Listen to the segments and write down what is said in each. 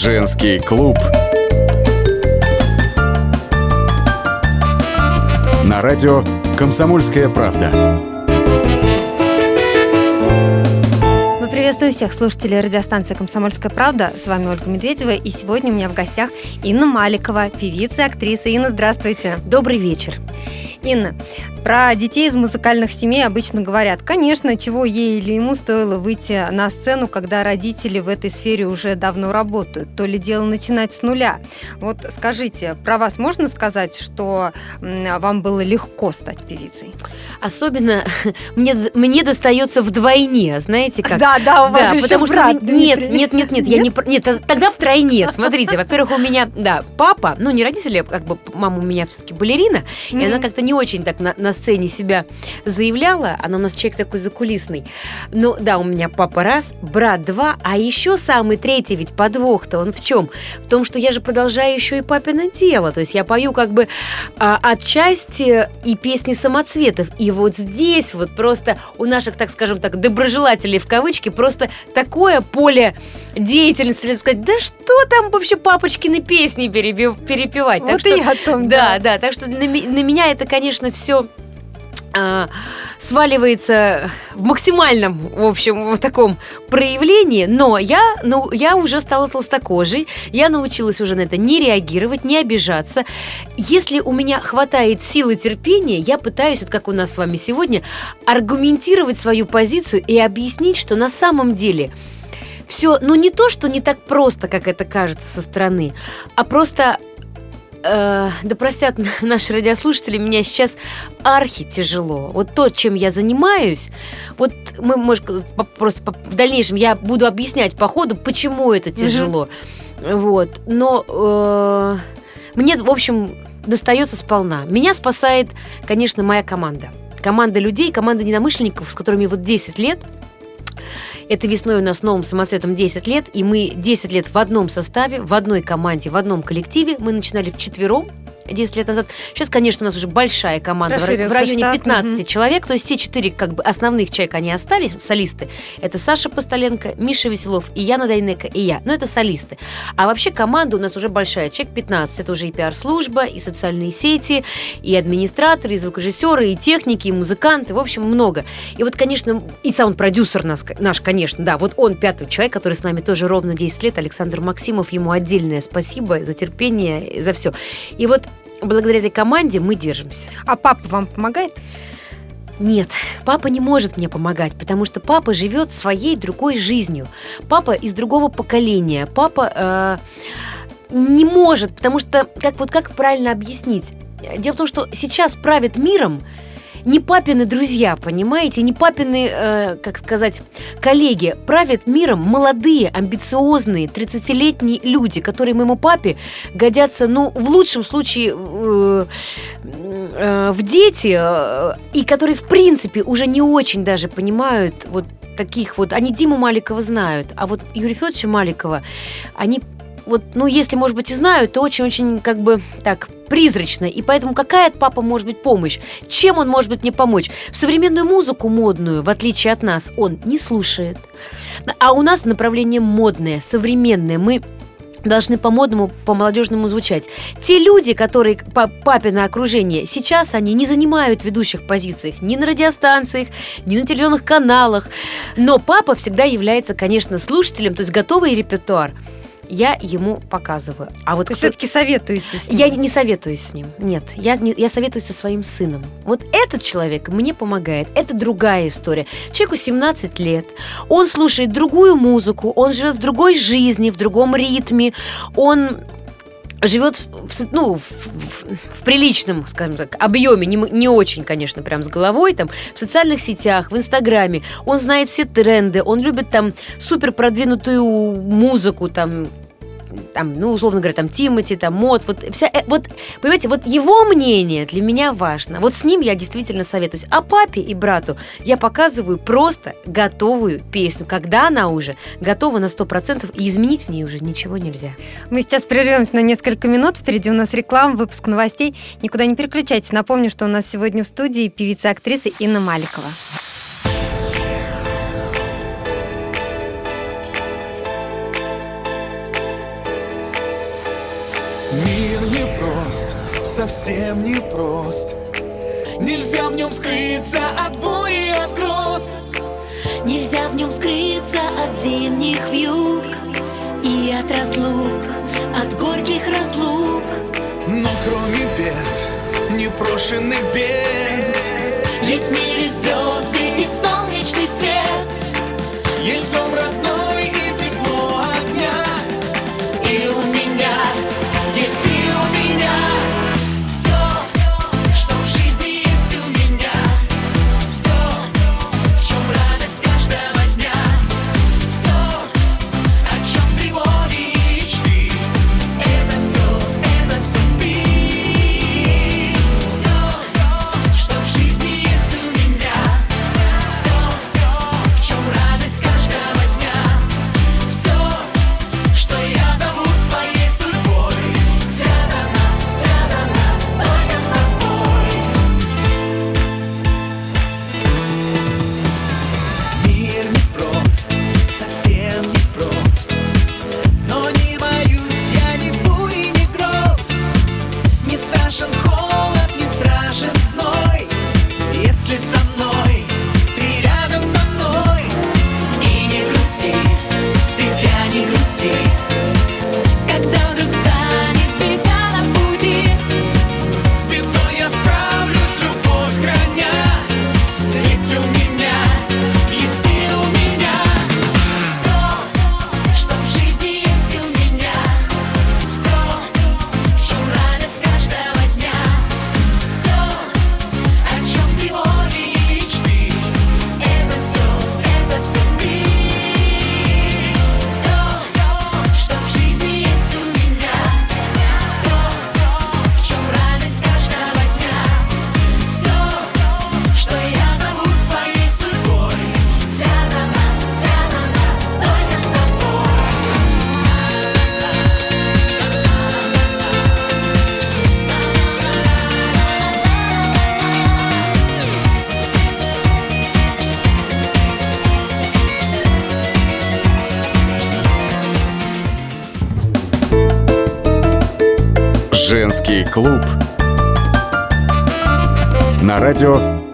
Женский клуб. На радио «Комсомольская правда». Мы приветствуем всех слушателей радиостанции «Комсомольская правда». С вами Ольга Медведева. И сегодня у меня в гостях Инна Маликова, певица и актриса. Инна, здравствуйте. Добрый вечер. Инна, про детей из музыкальных семей обычно говорят, конечно, чего ей или ему стоило выйти на сцену, когда родители в этой сфере уже давно работают, то ли дело начинать с нуля. Вот скажите, про вас можно сказать, что вам было легко стать певицей? Особенно мне, мне достается вдвойне, знаете как? Да, да, у вас да, же потому еще что брат, нет, нет, нет, нет, нет, я не нет, тогда втройне. Смотрите, во-первых, у меня, да, папа, ну не родители, как бы мама у меня все-таки балерина, mm-hmm. и она как-то не очень так на, на сцене себя заявляла. Она у нас человек такой закулисный. Но да, у меня папа раз, брат два, а еще самый третий ведь подвох-то он в чем? В том, что я же продолжаю еще и папино дело. То есть я пою как бы а, отчасти и песни самоцветов. И вот здесь вот просто у наших, так скажем так, доброжелателей в кавычки просто такое поле деятельности, сказать, да что там вообще папочкины песни перепевать. Вот так и что, я о том, да. Да, да, так что на, на меня это, конечно, все а, сваливается в максимальном, в общем, в таком проявлении, но я, ну, я уже стала толстокожей, я научилась уже на это не реагировать, не обижаться. Если у меня хватает силы терпения, я пытаюсь, вот как у нас с вами сегодня, аргументировать свою позицию и объяснить, что на самом деле все, ну не то, что не так просто, как это кажется со стороны, а просто э, да простят наши радиослушатели, меня сейчас архи тяжело. Вот то, чем я занимаюсь, вот мы, может, просто в дальнейшем я буду объяснять по ходу, почему это тяжело. Угу. Вот. Но э, мне, в общем, достается сполна. Меня спасает, конечно, моя команда. Команда людей, команда ненамышленников, с которыми вот 10 лет – это весной у нас новым самоцветом 10 лет, и мы 10 лет в одном составе, в одной команде, в одном коллективе. Мы начинали в четвером, 10 лет назад. Сейчас, конечно, у нас уже большая команда, в районе штат. 15 угу. человек, то есть те четыре как бы основных человека, они остались, солисты. Это Саша Постоленко, Миша Веселов, и Яна Дайнека, и я. Но это солисты. А вообще команда у нас уже большая, человек 15. Это уже и пиар-служба, и социальные сети, и администраторы, и звукорежиссеры, и техники, и музыканты, в общем, много. И вот, конечно, и саунд-продюсер наш, наш, конечно, да, вот он пятый человек, который с нами тоже ровно 10 лет, Александр Максимов, ему отдельное спасибо за терпение, за все. И вот благодаря этой команде мы держимся. А папа вам помогает? Нет, папа не может мне помогать, потому что папа живет своей другой жизнью. Папа из другого поколения. Папа э, не может, потому что как вот как правильно объяснить? Дело в том, что сейчас правит миром не папины друзья, понимаете, не папины, э, как сказать, коллеги. Правят миром молодые, амбициозные, 30-летние люди, которые моему папе годятся, ну, в лучшем случае, э, э, в дети, э, и которые, в принципе, уже не очень даже понимают вот таких вот... Они Диму Маликова знают, а вот Юрия Федоровича Маликова, они вот, ну, если, может быть, и знают, то очень-очень, как бы, так, призрачно. И поэтому какая от папы может быть помощь? Чем он может быть мне помочь? В современную музыку модную, в отличие от нас, он не слушает. А у нас направление модное, современное. Мы должны по-модному, по-молодежному звучать. Те люди, которые по папино окружение, сейчас они не занимают ведущих позициях ни на радиостанциях, ни на телевизионных каналах. Но папа всегда является, конечно, слушателем, то есть готовый репертуар – я ему показываю. А вот все-таки советуете с ним? Я не советуюсь с ним. Нет, я, не, я советуюсь со своим сыном. Вот этот человек мне помогает. Это другая история. Человеку 17 лет. Он слушает другую музыку, он живет в другой жизни, в другом ритме. Он живет в, ну, в, в, приличном, скажем так, объеме, не, не очень, конечно, прям с головой, там, в социальных сетях, в Инстаграме. Он знает все тренды, он любит там супер продвинутую музыку, там, там, ну, условно говоря, там, Тимати, там, Мод, вот вся, э, вот, понимаете, вот его мнение для меня важно. Вот с ним я действительно советуюсь. А папе и брату я показываю просто готовую песню, когда она уже готова на 100%, и изменить в ней уже ничего нельзя. Мы сейчас прервемся на несколько минут, впереди у нас реклама, выпуск новостей. Никуда не переключайтесь. Напомню, что у нас сегодня в студии певица-актриса Инна Маликова. Мир непрост, совсем непрост. Нельзя в нем скрыться от бури, от гроз. Нельзя в нем скрыться от зимних вьюг И от разлук, от горьких разлук. Но кроме бед, непрошенных бед Есть в мире звезды и солнечный свет. Есть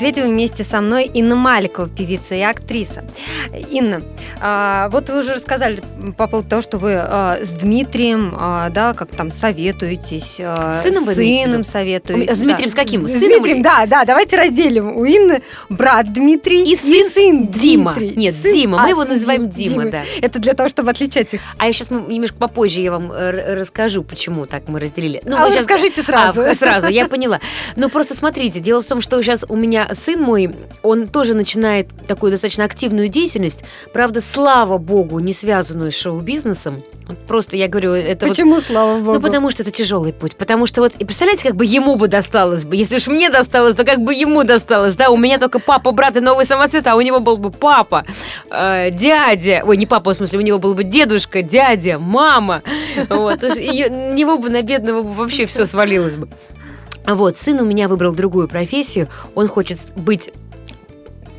Медведева вместе со мной Инна Маликова, певица и актриса. Инна, а, вот вы уже рассказали по поводу того, что вы а, с Дмитрием, а, да, как там советуетесь. С сыном вы сыном советуетесь. С Дмитрием да. с каким? С С сыном Дмитрием, или- да, да, давайте разделим. У Инны брат Дмитрий И сын Дима. Дмитрий. Нет, Сын- Дима. Мы а, его сын называем Дим- Дима, Димы. да. Это для того, чтобы отличать их. А я сейчас немножко попозже я вам э, расскажу, почему так мы разделили. а вы щас- расскажите сразу. А, сразу, я поняла. Ну, просто смотрите, дело в том, что сейчас у меня сын мой, он тоже начинает такую достаточно активную деятельность, правда, слава богу, не связанную с шоу-бизнесом. Вот Просто я говорю, это вот- Почему, слава богу? Ну, потому что это тяжелый путь. Потому что вот, и представляете, как бы ему бы досталось бы. Если уж мне досталось, то как бы ему досталось, да? У меня только папа, брат и новый самоцвет, а у него был бы папа, э, дядя. Ой, не папа, в смысле, у него был бы дедушка, дядя, мама. Вот. И него бы на бедного вообще все свалилось бы. А Вот, сын у меня выбрал другую профессию. Он хочет быть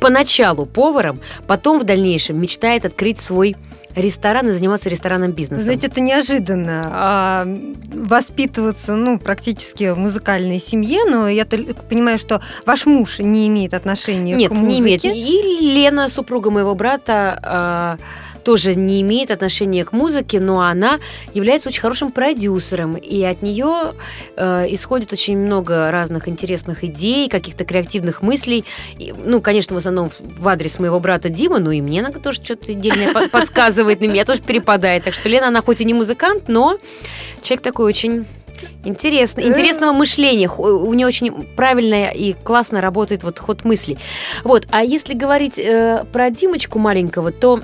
поначалу поваром, потом в дальнейшем мечтает открыть свой ресторан и заниматься ресторанным бизнесом. Знаете, это неожиданно а, воспитываться, ну, практически в музыкальной семье, но я только понимаю, что ваш муж не имеет отношения Нет, к музыке. не имеет. И Лена, супруга моего брата, а, тоже не имеет отношения к музыке, но она является очень хорошим продюсером, и от нее э, исходит очень много разных интересных идей, каких-то креативных мыслей. И, ну, конечно, в основном в адрес моего брата Дима, но и мне она тоже что-то дельное по- подсказывает, на меня тоже перепадает. Так что Лена, она хоть и не музыкант, но человек такой очень интересный, интересного мышления. У нее очень правильно и классно работает вот ход мыслей. Вот, а если говорить э, про Димочку маленького, то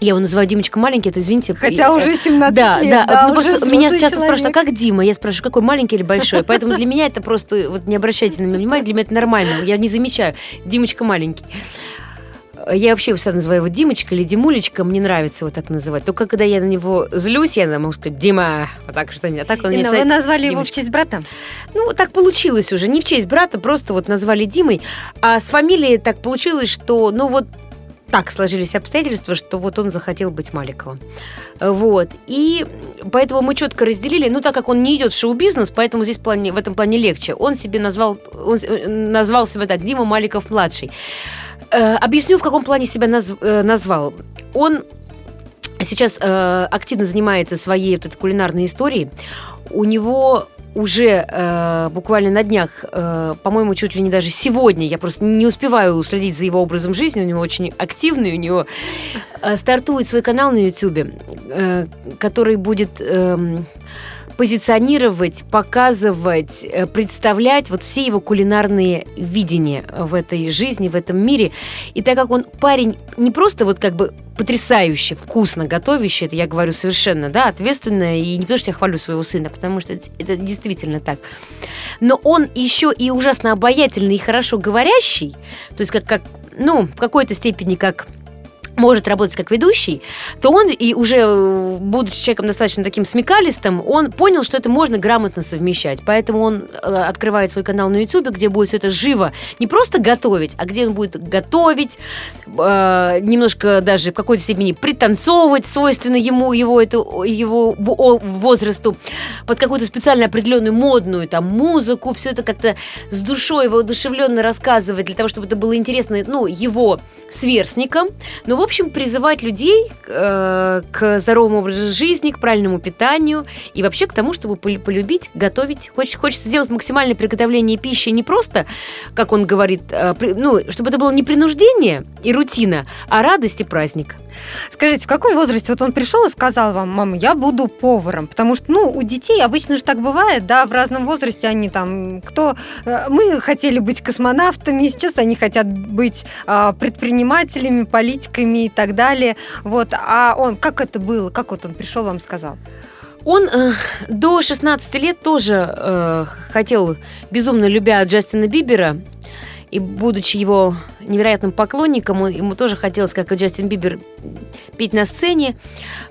я его называю Димочка маленький, это извините. Хотя э, уже 17 да, лет, да, да, ну, просто меня часто спрашивают, а человек. как Дима? Я спрашиваю, какой маленький или большой? Поэтому для меня это просто, вот не обращайте на меня внимания, для меня это нормально, я не замечаю. Димочка маленький. Я вообще всегда называю его Димочка или Димулечка, мне нравится его так называть. Только когда я на него злюсь, я могу сказать Дима, вот так что-нибудь. А так он Инна, вы назвали его в Димочка. честь брата? ну, так получилось уже. Не в честь брата, просто вот назвали Димой. А с фамилией так получилось, что, ну, вот так сложились обстоятельства, что вот он захотел быть Маликовым. Вот. И поэтому мы четко разделили, ну, так как он не идет в шоу-бизнес, поэтому здесь плане, в этом плане легче. Он себе назвал, он э, назвал себя так, Дима Маликов-младший. Э, объясню, в каком плане себя наз- э, назвал. Он сейчас активно занимается своей вот этой кулинарной историей. У него уже э, буквально на днях, э, по-моему, чуть ли не даже сегодня, я просто не успеваю следить за его образом жизни, у него очень активный, у него э, стартует свой канал на YouTube, э, который будет эм, позиционировать, показывать, э, представлять вот все его кулинарные видения в этой жизни, в этом мире. И так как он парень не просто вот как бы потрясающе вкусно готовящий, это я говорю совершенно, да, ответственно, и не потому, что я хвалю своего сына, потому что это, действительно так. Но он еще и ужасно обаятельный и хорошо говорящий, то есть как, как ну, в какой-то степени как может работать как ведущий, то он и уже, э, будучи человеком достаточно таким смекалистым, он понял, что это можно грамотно совмещать. Поэтому он э, открывает свой канал на YouTube, где будет все это живо не просто готовить, а где он будет готовить, э, немножко даже в какой-то степени пританцовывать, свойственно ему, его, эту, его возрасту, под какую-то специально определенную модную там музыку, все это как-то с душой воодушевленно рассказывать, для того, чтобы это было интересно, ну, его сверстникам. Ну, в общем, призывать людей э, к здоровому образу жизни, к правильному питанию и вообще к тому, чтобы пол- полюбить, готовить. Хоч- хочется сделать максимальное приготовление пищи не просто, как он говорит, э, ну, чтобы это было не принуждение и рутина, а радость и праздник. Скажите, в каком возрасте вот он пришел и сказал вам, мама, я буду поваром? Потому что, ну, у детей обычно же так бывает, да, в разном возрасте они там, кто... э, Мы хотели быть космонавтами, сейчас они хотят быть а, предпринимателями, политиками и так далее. Вот, а он, как это было? Как вот он пришел, вам сказал? Он э, до 16 лет тоже э, хотел, безумно любя Джастина Бибера, и будучи его невероятным поклонником, он- ему тоже хотелось, как и Джастин Бибер, петь на сцене,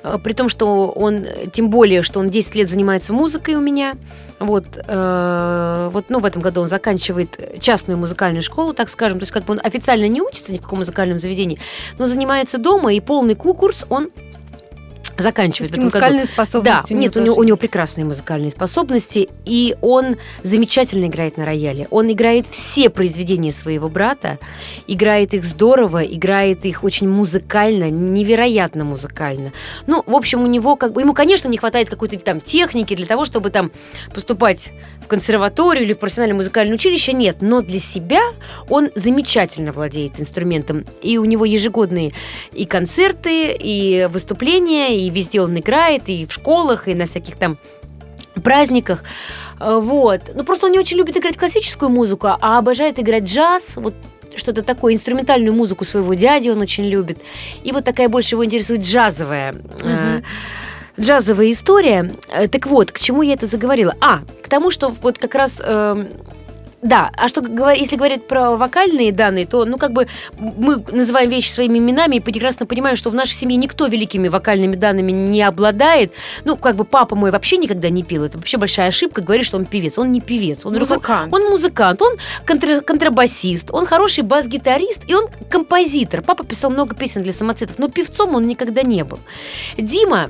э, при том, что он, тем более, что он 10 лет занимается музыкой у меня, вот, э, вот, ну, в этом году он заканчивает частную музыкальную школу, так скажем, то есть как бы он официально не учится ни в каком музыкальном заведении, но занимается дома, и полный курс он заканчивает в Всё-таки этом году. музыкальные способности Да, нет, у него, у него прекрасные музыкальные способности, и он замечательно играет на рояле. Он играет все произведения своего брата, играет их здорово, играет их очень музыкально, невероятно музыкально. Ну, в общем, у него как бы, ему, конечно, не хватает какой-то там техники для того, чтобы там поступать в консерваторию или в профессиональное музыкальное училище, нет, но для себя он замечательно владеет инструментом, и у него ежегодные и концерты, и выступления, и везде он играет, и в школах, и на всяких там праздниках. Э, Вот. Ну, просто он не очень любит играть классическую музыку, а обожает играть джаз, вот что-то такое, инструментальную музыку своего дяди он очень любит. И вот такая больше его интересует джазовая. Мгм. Джазовая история. Э, Так вот, к чему я это заговорила? А, к тому, что вот как раз эм, да, а что если говорить про вокальные данные, то, ну, как бы мы называем вещи своими именами и прекрасно понимаем, что в нашей семье никто великими вокальными данными не обладает. Ну, как бы папа мой вообще никогда не пил. Это вообще большая ошибка говорить, что он певец. Он не певец. Он руко- Музыкант. он музыкант, он контра- контрабасист, он хороший бас-гитарист и он композитор. Папа писал много песен для самоцветов, но певцом он никогда не был. Дима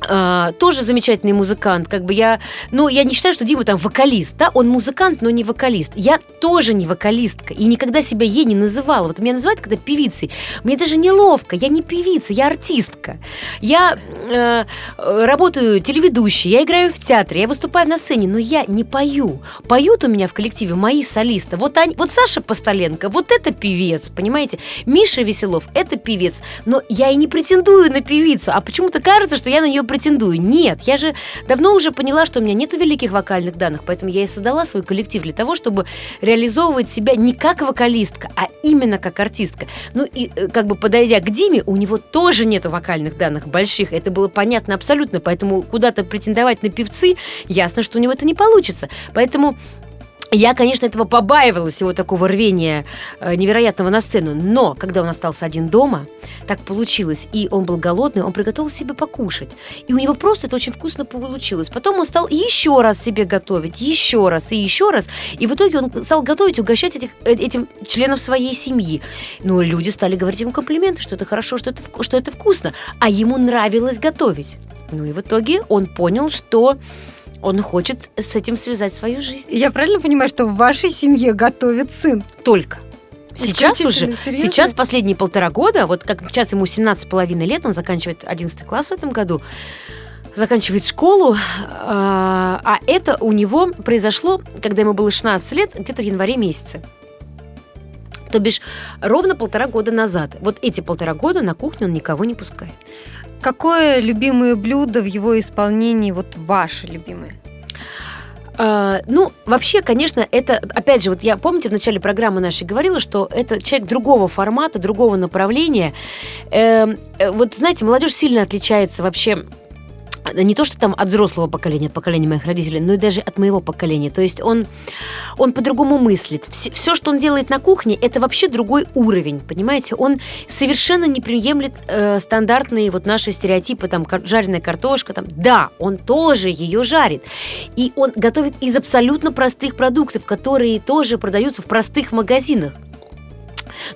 а, тоже замечательный музыкант. Как бы я, ну, я не считаю, что Дима там вокалист, да, он музыкант, но не вокалист. Я тоже не вокалистка и никогда себя ей не называла. Вот меня называют когда певицей. Мне даже неловко. Я не певица, я артистка. Я э, работаю телеведущей, я играю в театре, я выступаю на сцене, но я не пою. Поют у меня в коллективе мои солисты. Вот, они, вот Саша Постоленко, вот это певец, понимаете? Миша Веселов, это певец. Но я и не претендую на певицу, а почему-то кажется, что я на нее претендую. Нет, я же давно уже поняла, что у меня нету великих вокальных данных, поэтому я и создала свой коллектив для того, чтобы реализовывать себя не как вокалистка, а именно как артистка. Ну и э, как бы подойдя к Диме, у него тоже нету вокальных данных больших, это было понятно абсолютно, поэтому куда-то претендовать на певцы, ясно, что у него это не получится. Поэтому я, конечно, этого побаивалась, его такого рвения э, невероятного на сцену. Но, когда он остался один дома, так получилось, и он был голодный, он приготовил себе покушать. И у него просто это очень вкусно получилось. Потом он стал еще раз себе готовить, еще раз и еще раз. И в итоге он стал готовить, угощать этих, э, этим членов своей семьи. Ну, люди стали говорить ему комплименты, что это хорошо, что это, что это вкусно. А ему нравилось готовить. Ну и в итоге он понял, что он хочет с этим связать свою жизнь. Я правильно понимаю, что в вашей семье готовит сын? Только. Сейчас уже, серьезно? сейчас последние полтора года, вот как сейчас ему 17 половиной лет, он заканчивает 11 класс в этом году, заканчивает школу, а а это у него произошло, когда ему было 16 лет, где-то в январе месяце. То бишь ровно полтора года назад. Вот эти полтора года на кухню он никого не пускает. Какое любимое блюдо в его исполнении, вот ваше любимое? А, ну, вообще, конечно, это, опять же, вот я, помните, в начале программы нашей говорила, что это человек другого формата, другого направления. Эм, э, вот, знаете, молодежь сильно отличается вообще не то, что там от взрослого поколения, от поколения моих родителей, но и даже от моего поколения. То есть он, он по-другому мыслит. Все, что он делает на кухне, это вообще другой уровень, понимаете? Он совершенно не приемлет э, стандартные вот наши стереотипы, там, жареная картошка, там. Да, он тоже ее жарит. И он готовит из абсолютно простых продуктов, которые тоже продаются в простых магазинах.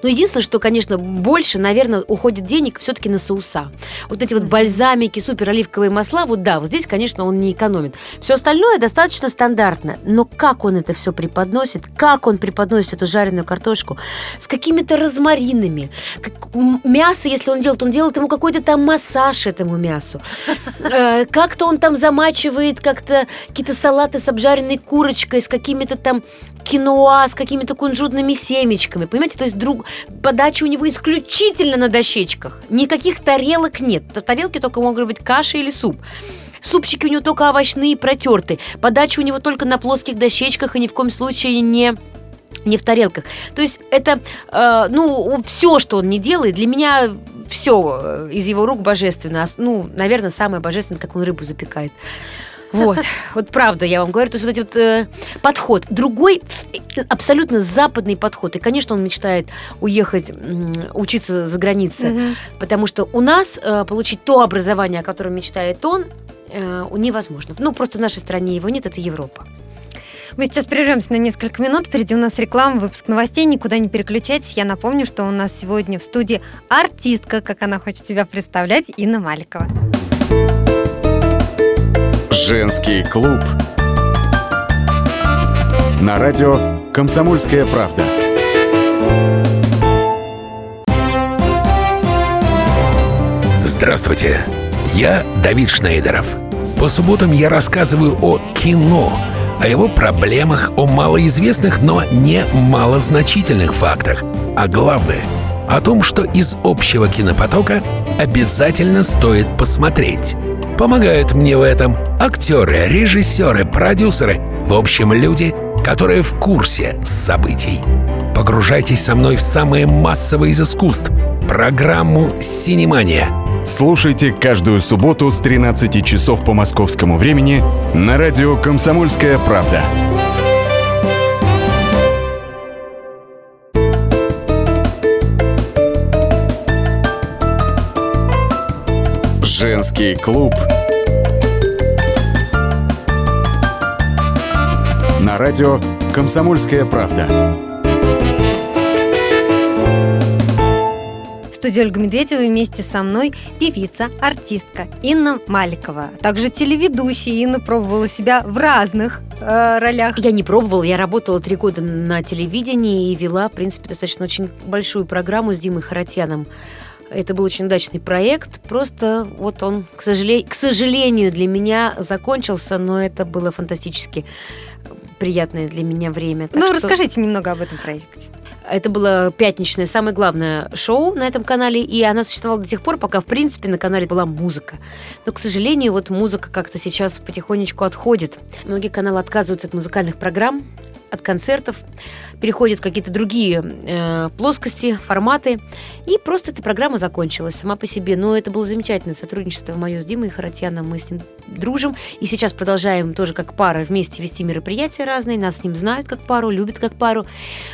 Но единственное, что, конечно, больше, наверное, уходит денег все-таки на соуса. Вот эти вот бальзамики, супер оливковые масла, вот да, вот здесь, конечно, он не экономит. Все остальное достаточно стандартно. Но как он это все преподносит, как он преподносит эту жареную картошку с какими-то розмаринами, как- мясо, если он делает, он делает ему какой-то там массаж этому мясу. Э, Как-то он там замачивает как-то какие-то салаты с обжаренной курочкой, с какими-то там киноа, с какими-то кунжутными семечками. Понимаете, то есть друг, подача у него исключительно на дощечках. Никаких тарелок нет. На тарелке только могут быть каша или суп. Супчики у него только овощные, протертые. Подача у него только на плоских дощечках и ни в коем случае не не в тарелках. То есть это, э, ну, все, что он не делает, для меня все из его рук божественно. Ну, наверное, самое божественное, как он рыбу запекает. Вот, вот правда, я вам говорю, то есть вот этот э, подход. Другой, э, абсолютно западный подход. И, конечно, он мечтает уехать, учиться за границей, Мгм. потому что у нас э, получить то образование, о котором мечтает он, э, невозможно. Ну, просто в нашей стране его нет, это Европа. Мы сейчас прервемся на несколько минут. Впереди у нас реклама, выпуск новостей. Никуда не переключайтесь. Я напомню, что у нас сегодня в студии артистка, как она хочет себя представлять, Инна Маликова. Женский клуб. На радио «Комсомольская правда». Здравствуйте, я Давид Шнейдеров. По субботам я рассказываю о кино, о его проблемах, о малоизвестных, но не малозначительных фактах. А главное, о том, что из общего кинопотока обязательно стоит посмотреть. Помогают мне в этом актеры, режиссеры, продюсеры, в общем, люди, которые в курсе событий. Погружайтесь со мной в самое массовое из искусств – программу «Синемания». Слушайте каждую субботу с 13 часов по московскому времени на радио «Комсомольская правда». Женский клуб. На радио «Комсомольская правда». студии Ольга Медведева вместе со мной певица, артистка Инна Маликова. Также телеведущая Инна пробовала себя в разных э, ролях. Я не пробовала, я работала три года на телевидении и вела, в принципе, достаточно очень большую программу с Димой Харатьяном. Это был очень удачный проект, просто вот он, к сожалению, к сожалению, для меня закончился, но это было фантастически приятное для меня время. Так ну, что расскажите немного об этом проекте. Это было пятничное, самое главное шоу на этом канале, и она существовала до тех пор, пока, в принципе, на канале была музыка. Но, к сожалению, вот музыка как-то сейчас потихонечку отходит. Многие каналы отказываются от музыкальных программ, от концертов, переходят в какие-то другие э, плоскости, форматы, и просто эта программа закончилась сама по себе. Но это было замечательное сотрудничество мое с Димой Харатьяном, мы с ним дружим, и сейчас продолжаем тоже как пара вместе вести мероприятия разные, нас с ним знают как пару, любят как пару,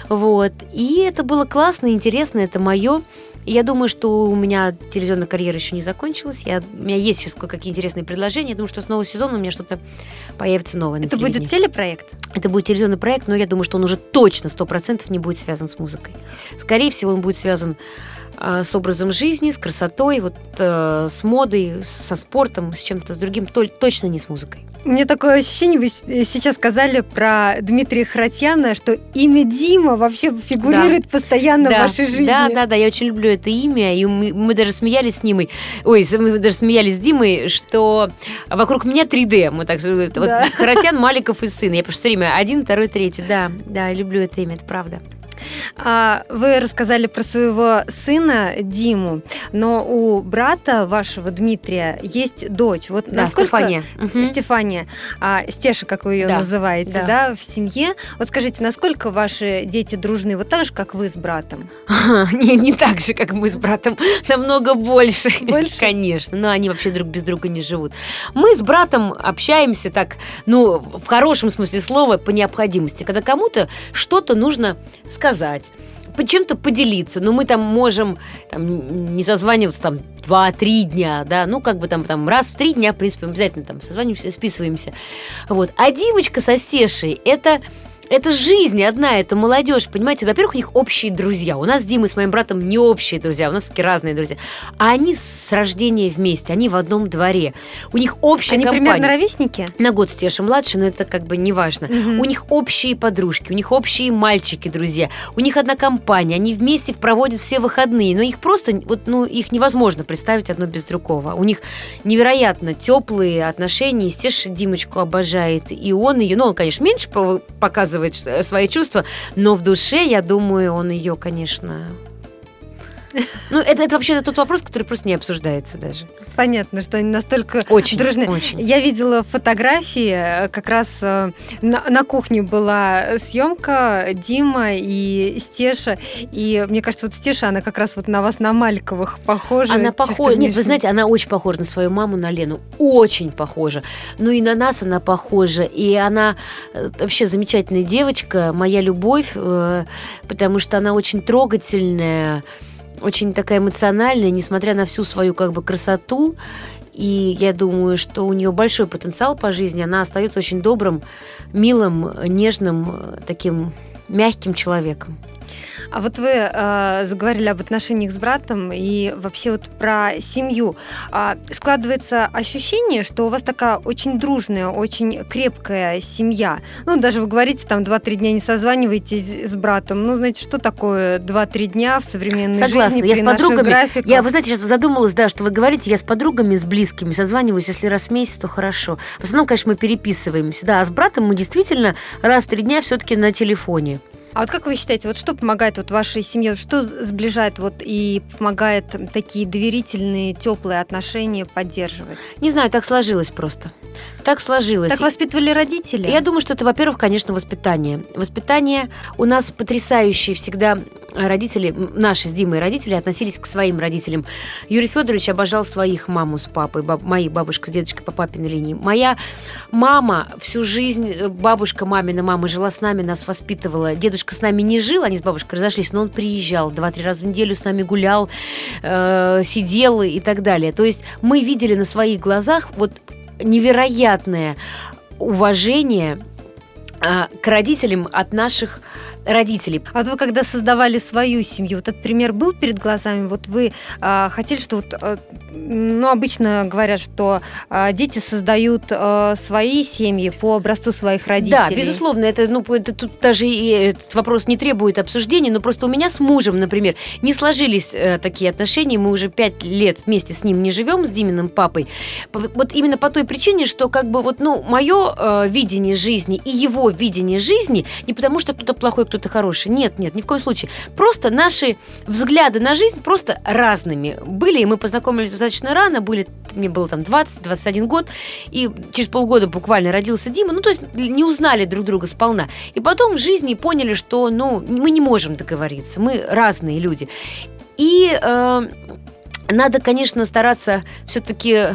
вот. И это было классно, интересно, это мое. И я думаю, что у меня телевизионная карьера еще не закончилась. Я, у меня есть сейчас кое-какие интересные предложения. Я думаю, что с нового сезона у меня что-то появится новое Это будет телепроект? Это будет телевизионный проект, но я думаю, что он уже точно, сто процентов не будет связан с музыкой. Скорее всего, он будет связан с образом жизни, с красотой, вот э, с модой, со спортом, с чем-то с другим, точно не с музыкой. Меня такое ощущение, вы с- сейчас сказали про Дмитрия Харатьяна, что имя Дима вообще фигурирует постоянно в вашей жизни. Да, да, да, я очень люблю это имя, и мы, мы даже смеялись с Нимой, ой, мы даже смеялись с Димой, что вокруг меня 3D, мы так сказали, вот Да. Харатьян, Маликов и сын, я просто все время один, второй, третий, да, да, люблю это имя, это правда. А, Вы рассказали про своего сына Диму, но у брата вашего Дмитрия есть дочь. Вот Да, насколько Стефания. Мгм. Стефания, а, Стеша, как вы ее Да, называете, да. да. в семье. Вот скажите, насколько ваши дети дружны, вот так же, как вы с братом? Не, не так же, как мы с братом, намного больше. Больше? Конечно, но они вообще друг без друга не живут. Мы с братом общаемся так, ну, в хорошем смысле слова, по необходимости. Когда кому-то что-то нужно сказать, по чем-то поделиться. Но мы там можем там, не созваниваться там 2-3 дня, да, ну, как бы там, там раз в три дня, в принципе, обязательно там созваниваемся, списываемся. Вот. А Димочка со Стешей, это это жизнь одна, это молодежь, понимаете? Во-первых, у них общие друзья. У нас с Димой, с моим братом не общие друзья, у нас такие разные друзья. А они с рождения вместе, они в одном дворе. У них общая Они компания. примерно ровесники? На год Стеша младше, но это как бы не важно. Мгм. У них общие подружки, у них общие мальчики, друзья. У них одна компания, они вместе проводят все выходные. Но их просто, вот, ну, их невозможно представить одно без другого. У них невероятно теплые отношения. Стеша Димочку обожает, и он ее, ну, он, конечно, меньше по- показывает что- свои чувства, но в душе, я думаю, он ее, конечно... Ну, это, это вообще тот вопрос, который просто не обсуждается даже. Понятно, что они настолько Очень, дружны. очень. Я видела фотографии, э, как раз э, на, на кухне была съемка Дима и Стеша, и мне кажется, вот Стеша, она как раз вот на вас, на Мальковых похожа. Она похожа. Нет, вы знаете, она очень похожа на свою маму, на Лену. Очень похожа. Ну и на нас она похожа. И она э, вообще замечательная девочка, моя любовь, потому что она очень трогательная, очень такая эмоциональная, несмотря на всю свою как бы красоту. И я думаю, что у нее большой потенциал по жизни. Она остается очень добрым, милым, нежным, э, таким мягким человеком. А вот вы э, заговорили об отношениях с братом и вообще вот про семью. А, складывается ощущение, что у вас такая очень дружная, очень крепкая семья. Ну, даже вы говорите, там 2-3 дня не созваниваетесь с братом. Ну, знаете, что такое 2-3 дня в современной Согласна, жизни я при с подругами- графиках? Я, вы знаете, сейчас задумалась, да, что вы говорите, я с подругами, с близкими созваниваюсь, если раз в месяц, то хорошо. В основном, конечно, мы переписываемся, да, а с братом мы действительно раз в три дня все-таки на телефоне. А вот как вы считаете, вот что помогает вот вашей семье, что сближает вот и помогает такие доверительные, теплые отношения поддерживать? Не знаю, так сложилось просто. Так сложилось. Так воспитывали родители? Я думаю, что это, во-первых, конечно, воспитание. Воспитание у нас потрясающие всегда родители, наши с Димой родители относились к своим родителям. Юрий Федорович обожал своих маму с папой, баб- мои бабушка с дедушкой по папиной линии. Моя мама всю жизнь, э, бабушка мамина мама жила с нами, нас воспитывала. Дедушка с нами не жил, они с бабушкой разошлись, но он приезжал два-три раза в неделю с нами гулял, э, сидел и так далее. То есть мы видели на своих глазах вот невероятное уважение а, к родителям от наших родителей. А вот вы когда создавали свою семью, вот этот пример был перед глазами? Вот вы а, хотели, что вот, а, ну, обычно говорят, что а, дети создают а, свои семьи по образцу своих родителей. Да, безусловно, это, ну, это тут даже и этот вопрос не требует обсуждения, но просто у меня с мужем, например, не сложились э, такие отношения, мы уже пять лет вместе с ним не живем, с Диминым папой, вот именно по той причине, что как бы вот, ну, мое видение жизни и его видение жизни, не потому что кто-то плохой, кто-то хороший, нет, нет, ни в коем случае, просто наши взгляды на жизнь просто разными были, и мы познакомились достаточно рано, были, мне было там 20-21 год, и через полгода буквально родился Дима, ну, то есть не узнали друг друга сполна. И потом в жизни поняли, что, ну, мы не можем договориться, мы разные люди. И э, надо, конечно, стараться все-таки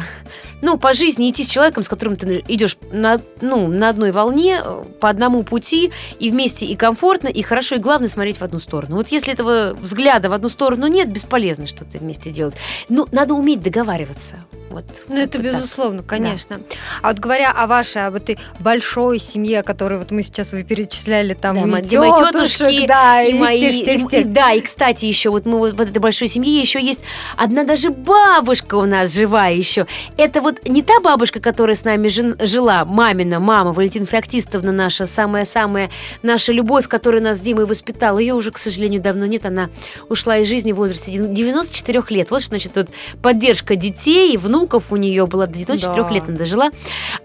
ну, по жизни идти с человеком, с которым ты идешь на, ну, на одной волне, э, по одному пути, и вместе и комфортно, и хорошо, и главное смотреть в одну сторону. Вот если этого взгляда в одну сторону нет, бесполезно что-то вместе делать. Ну, надо уметь договариваться. Вот, Ну, это так. безусловно, конечно. А вот говоря о вашей, об этой большой семье, которую вот мы сейчас вы перечисляли, там Да, и, мои тетушек, тетушки, да, и, и, мои, всех, всех, и- всех. и- да, и кстати еще вот мы вот в этой большой семье еще есть одна даже бабушка у нас живая еще. Это вот не та бабушка, которая с нами жен- жила, мамина, мама Валентина Феоктистовна наша самая-самая наша любовь, которая нас с Димой воспитала. Ее уже, к сожалению, давно нет. Она ушла из жизни в возрасте 94 лет. Вот что значит вот поддержка детей, внуков у нее была до 94 Да. лет она дожила.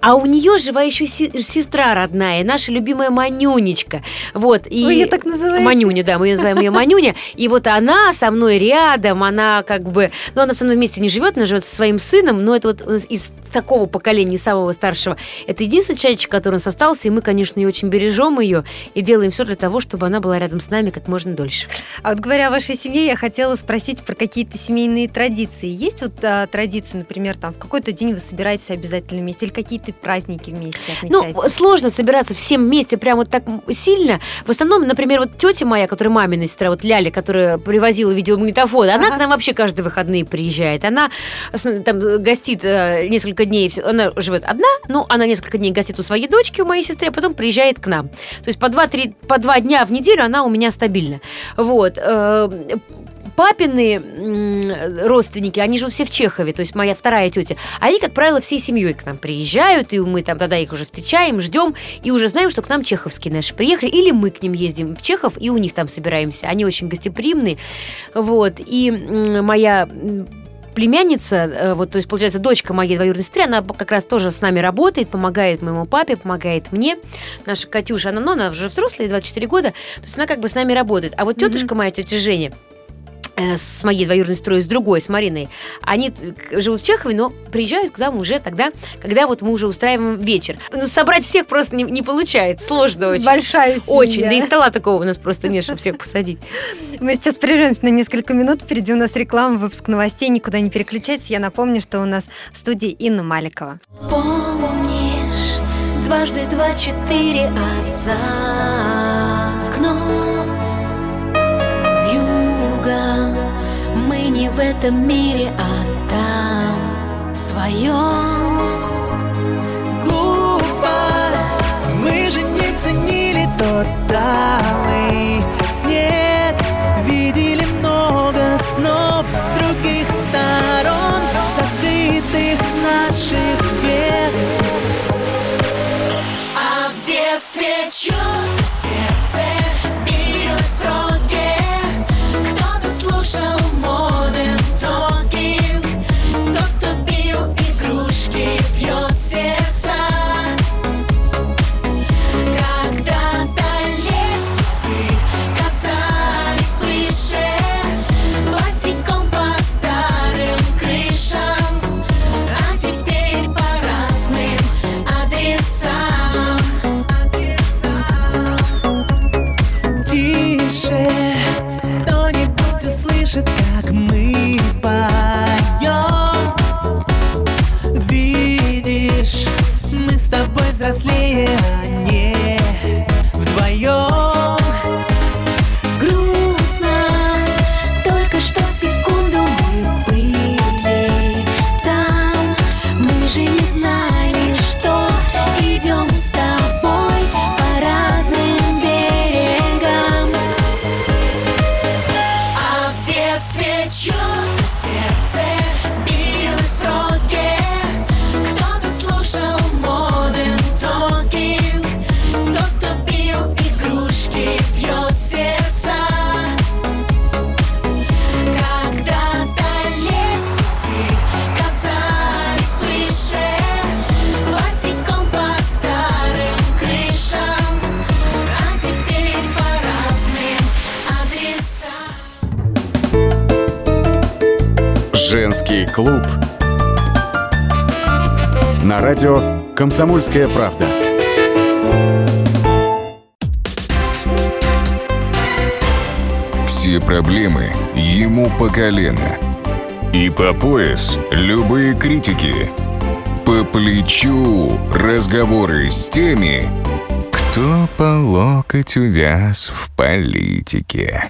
А у нее жива еще сестра родная, наша любимая Манюнечка. Вот, и... Вы ее так называете? Манюня, да, мы ее называем ее Манюня. И вот она со мной рядом, она как бы... Ну, она со мной вместе не живет, она живет со своим сыном, но это вот из такого поколения, самого старшего. Это единственный человечек, который у нас остался, и мы, конечно, ее очень бережем ее и делаем все для того, чтобы она была рядом с нами как можно дольше. А вот говоря о вашей семье, я хотела спросить про какие-то семейные традиции. Есть вот а, традиции, например, там в какой-то день вы собираетесь обязательно вместе или какие-то праздники вместе Ну, отмечаете? сложно собираться всем вместе прямо вот так сильно. В основном, например, вот тетя моя, которая мамина сестра, вот Ляля, которая привозила видеомагнитофон, она Ага. к нам вообще каждые выходные приезжает. Она там гостит э, несколько дней, она живет одна, но она несколько дней гостит у своей дочки, у моей сестры, а потом приезжает к нам. То есть по два-три, по два дня в неделю она у меня стабильно. Вот. Э, Папины родственники, они живут все в Чехове, то есть моя вторая тетя. Они, как правило, всей семьей к нам приезжают, и мы там тогда их уже встречаем, ждем, и уже знаем, что к нам чеховские наши приехали, или мы к ним ездим в Чехов, и у них там собираемся. Они очень гостеприимные. Вот. И моя племянница, э, вот, то есть, получается, дочка моей двоюродной сестры, она как раз тоже с нами работает, помогает моему папе, помогает мне. Наша Катюша, она, ну, она уже взрослая, 24 года, то есть она как бы с нами работает. А вот тетушка моя, тетя Женя, с моей двоюродной сестрой, с другой, с Мариной, они э, живут в Чехове, но приезжают к нам уже тогда, когда вот мы уже устраиваем вечер. Ну, собрать всех просто не, не получается, сложно очень. Большая семья. Очень, да и стола такого у нас просто нет, чтобы всех посадить. Мы сейчас прервемся на несколько минут. Впереди у нас реклама, выпуск новостей. Никуда не переключайтесь. Я напомню, что у нас в студии Инна Маликова. Помнишь, дважды два четыре, а за окном в этом мире, а там, в своем глупо Мы же не ценили тот талый снег Видели много снов с других сторон Закрытых наших век. А в детстве чье-то сердце билось в роке Женский клуб. На радио «Комсомольская правда». Все проблемы ему по колено. И по пояс любые критики. По плечу разговоры с теми, кто по локоть увяз в политике.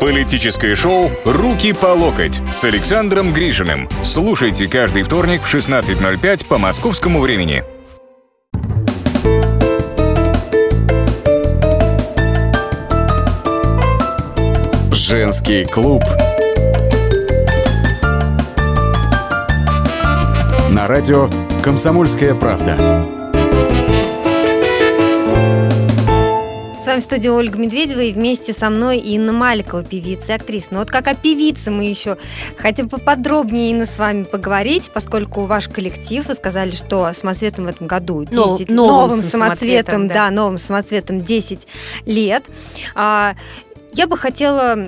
Политическое шоу «Руки по локоть» с Александром Грижиным. Слушайте каждый вторник в 16.05 по московскому времени. Женский клуб. На радио «Комсомольская правда». С вами в студии Ольга Медведева и вместе со мной Инна Маликова, певица и актриса. Но вот как о певице мы еще хотим поподробнее, Инна, с вами поговорить, поскольку ваш коллектив, вы сказали, что самоцветом в этом году 10, Нов- новым новым самоцветом, самоцветом, да. да, новым самоцветом 10 лет. А, я бы хотела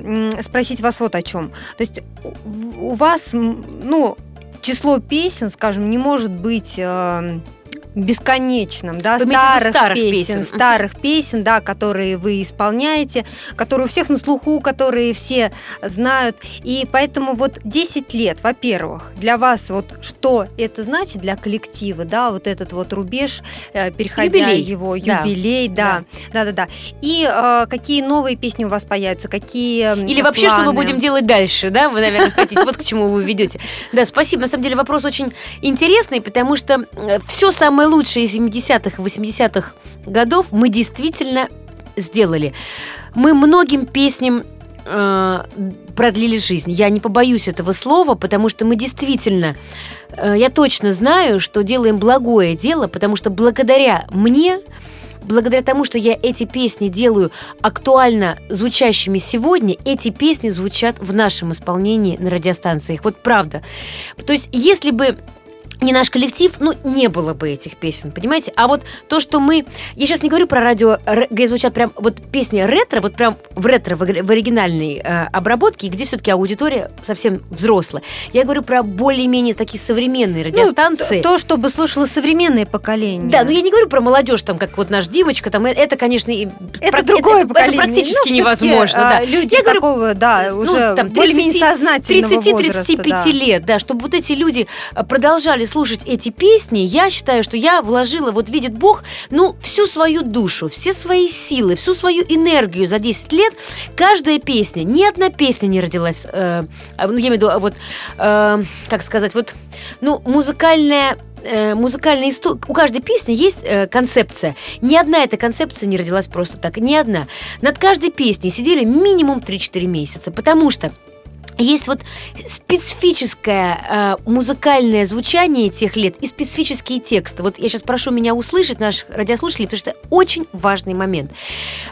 спросить вас вот о чем. То есть у вас, ну, число песен, скажем, не может быть э, бесконечным, да, старых, старых песен, песен? старых песен, да, которые вы исполняете, которые у всех на слуху, которые все знают. И поэтому вот 10 лет, во-первых, для вас вот что это значит для коллектива, да, вот этот вот рубеж, э, переходя Юбилей, его, да. юбилей, да, да, да, да. И э, какие новые песни у вас появятся, какие Или вообще, что мы планы? будем делать дальше, да? Вы, наверное, хотите. Вот к чему вы ведете. Да, спасибо. На самом деле вопрос очень интересный, потому что все самое лучшее из 70-х и 80-х годов мы действительно сделали. Мы многим песням э, продлили жизнь. Я не побоюсь этого слова, потому что мы действительно, э, я точно знаю, что делаем благое дело, потому что благодаря мне благодаря тому, что я эти песни делаю актуально звучащими сегодня, эти песни звучат в нашем исполнении на радиостанциях. Вот правда. То есть, если бы не наш коллектив, ну, не было бы этих песен, понимаете? А вот то, что мы... Я сейчас не говорю про радио, где звучат прям вот песни ретро, вот прям в ретро, в, ори- в оригинальной э, обработке, где все-таки аудитория совсем взрослая. Я говорю про более-менее такие современные Ну, радиостанции. то, чтобы слушало современное поколение. Да, но я не говорю про молодежь, там, как вот наш Димочка, там, э- это, конечно, и Это про- другое это, поколение. Это практически Ну, невозможно, а, да. Люди Я говорю, такого, да, ну, уже там, более-менее 30, сознательного 30-35 возраста, да. лет, да, чтобы вот эти люди а, продолжали слушать эти песни, я считаю, что я вложила, вот видит Бог, ну, всю свою душу, все свои силы, всю свою энергию за 10 лет. Каждая песня, ни одна песня не родилась, э, а, ну, я имею в виду, а, вот, э, как сказать, вот, ну, музыкальная э, музыкальная история. У каждой песни есть э, концепция. Ни одна эта концепция не родилась просто так. Ни одна. Над каждой песней сидели минимум 3-4 месяца, потому что есть вот специфическое э, музыкальное звучание тех лет и специфические тексты. Вот я сейчас прошу меня услышать, наших радиослушателей, потому что это очень важный момент.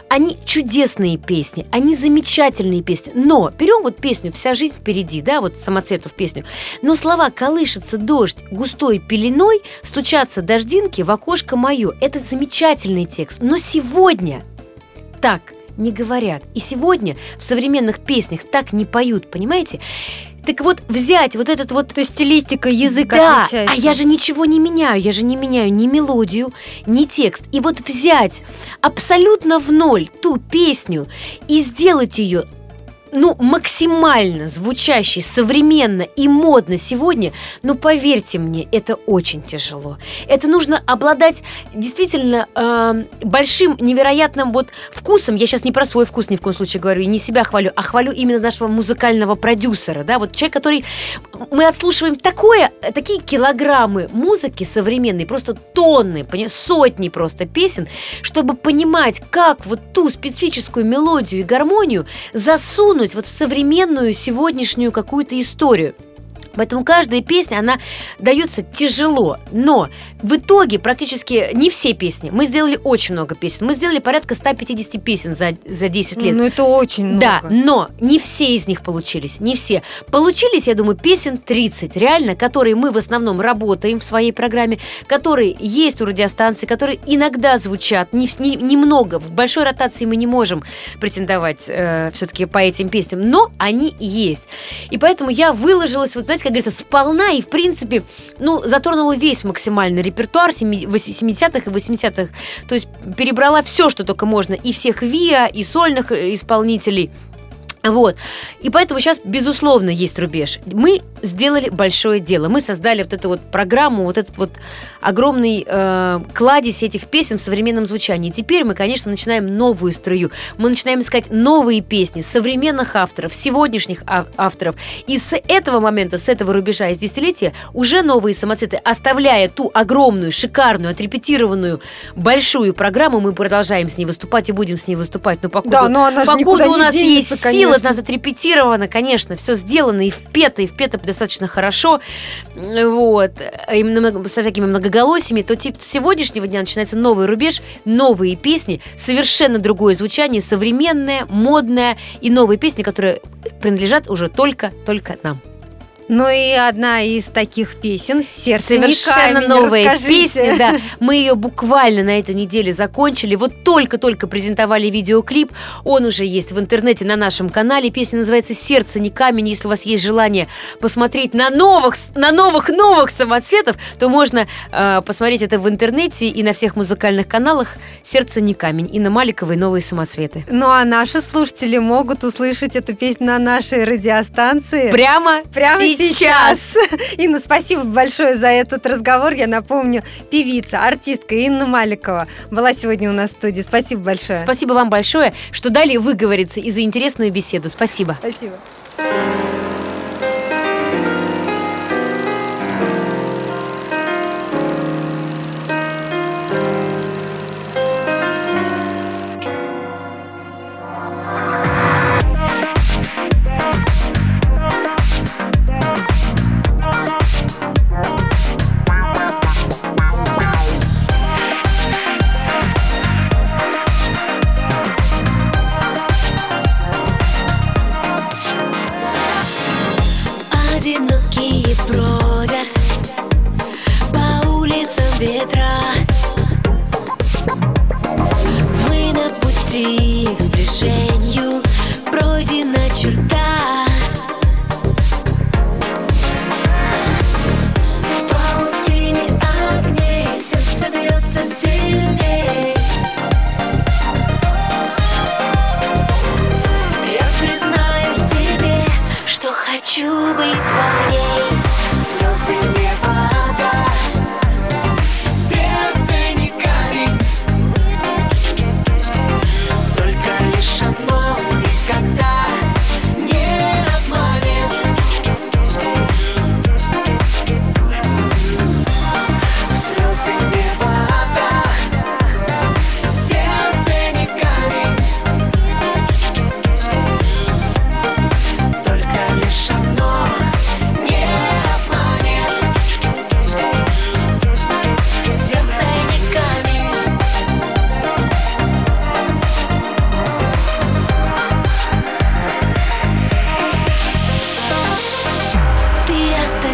Они чудесные песни, они замечательные песни. Но берем вот песню «Вся жизнь впереди», да, вот Самоцветов песню. Но слова «Колышется дождь густой пеленой, стучатся дождинки в окошко мое». Это замечательный текст. Но сегодня так не говорят. И сегодня в современных песнях так не поют, понимаете? Так вот, взять вот этот вот... То есть стилистика, язык да, отличается. а я же ничего не меняю, я же не меняю ни мелодию, ни текст. И вот взять абсолютно в ноль ту песню и сделать ее ну, максимально звучащий, современно и модно сегодня, но поверьте мне, это очень тяжело. Это нужно обладать действительно э, большим, невероятным вот вкусом. Я сейчас не про свой вкус ни в коем случае говорю, и не себя хвалю, а хвалю именно нашего музыкального продюсера, да, вот человек, который... Мы отслушиваем такое, такие килограммы музыки современной, просто тонны, сотни просто песен, чтобы понимать, как вот ту специфическую мелодию и гармонию засунуть вот в современную сегодняшнюю какую-то историю. Поэтому каждая песня, она дается тяжело, но в итоге практически не все песни. Мы сделали очень много песен. Мы сделали порядка 150 песен за, за 10 лет. Ну, это очень много. Да, но не все из них получились, не все. Получились, я думаю, песен 30, реально, которые мы в основном работаем в своей программе, которые есть у радиостанции, которые иногда звучат, не, не- немного, в большой ротации мы не можем претендовать э, все-таки по этим песням, но они есть. И поэтому я выложилась, вот знаете, как говорится, сполна и, в принципе, ну, затронула весь максимальный репертуар 70-х и 80-х. То есть перебрала все, что только можно, и всех ВИА, и сольных э, исполнителей. Вот. И поэтому сейчас, безусловно, есть рубеж. Мы сделали большое дело. Мы создали вот эту вот программу, вот этот вот огромный э, кладезь этих песен в современном звучании. Теперь мы, конечно, начинаем новую струю. Мы начинаем искать новые песни современных авторов, сегодняшних ав- авторов. И с этого момента, с этого рубежа, из десятилетия, уже новые самоцветы, оставляя ту огромную, шикарную, отрепетированную, большую программу, мы продолжаем с ней выступать и будем с ней выступать. Но покуда, Да, но она же покуда у не нас денется, есть конечно. у нас отрепетировано, конечно, все сделано и впето, и впето достаточно хорошо, вот, и много- со всякими многоголосиями, то тип, с сегодняшнего дня начинается новый рубеж, новые песни, совершенно другое звучание, современное, модное и новые песни, которые принадлежат уже только-только нам. Ну и одна из таких песен «Сердце не Совершенно камень». новая Расскажите. песня, да. Мы ее буквально на этой неделе закончили. Вот только-только презентовали видеоклип. Он уже есть в интернете на нашем канале. Песня называется «Сердце не камень». Если у вас есть желание посмотреть на новых, на новых, новых самоцветов, то можно э, посмотреть это в интернете и на всех музыкальных каналах «Сердце не камень». И на Маликовой новые самоцветы. Ну а наши слушатели могут услышать эту песню на нашей радиостанции. Прямо, Прямо сейчас. Сейчас. Инна, спасибо большое за этот разговор. Я напомню, певица, артистка Инна Маликова была сегодня у нас в студии. Спасибо большое. Спасибо вам большое, что дали выговориться и за интересную беседу. Спасибо. Спасибо.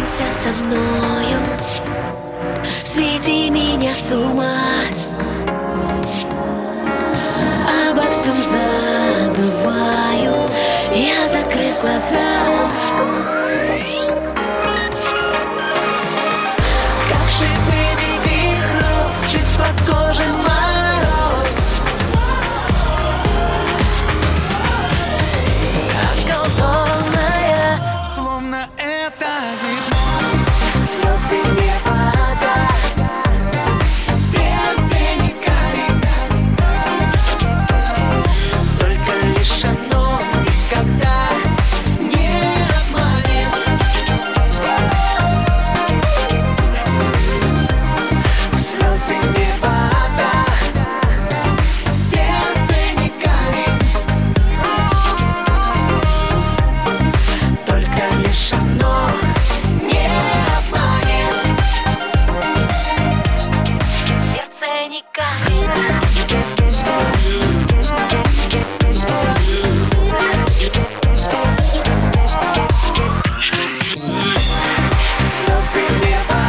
Останься со мною. Свети меня с ума. Обо всем забываю. Я закрыв глаза cinema.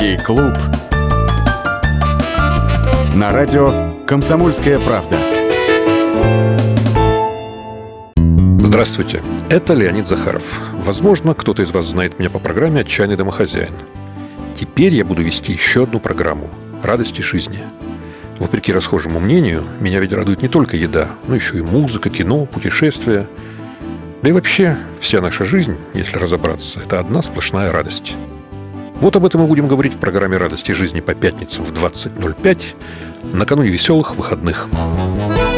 Женский клуб. На радио «Комсомольская правда». Здравствуйте, это Леонид Захаров. Возможно, кто-то из вас знает меня по программе «Отчаянный домохозяин». Теперь я буду вести еще одну программу «Радости жизни». Вопреки расхожему мнению, меня ведь радует не только еда, но еще и музыка, кино, путешествия. Да и вообще, вся наша жизнь, если разобраться, это одна сплошная радость. Вот об этом мы будем говорить в программе «Радости жизни» по пятницам в 20.05 накануне веселых выходных. Thank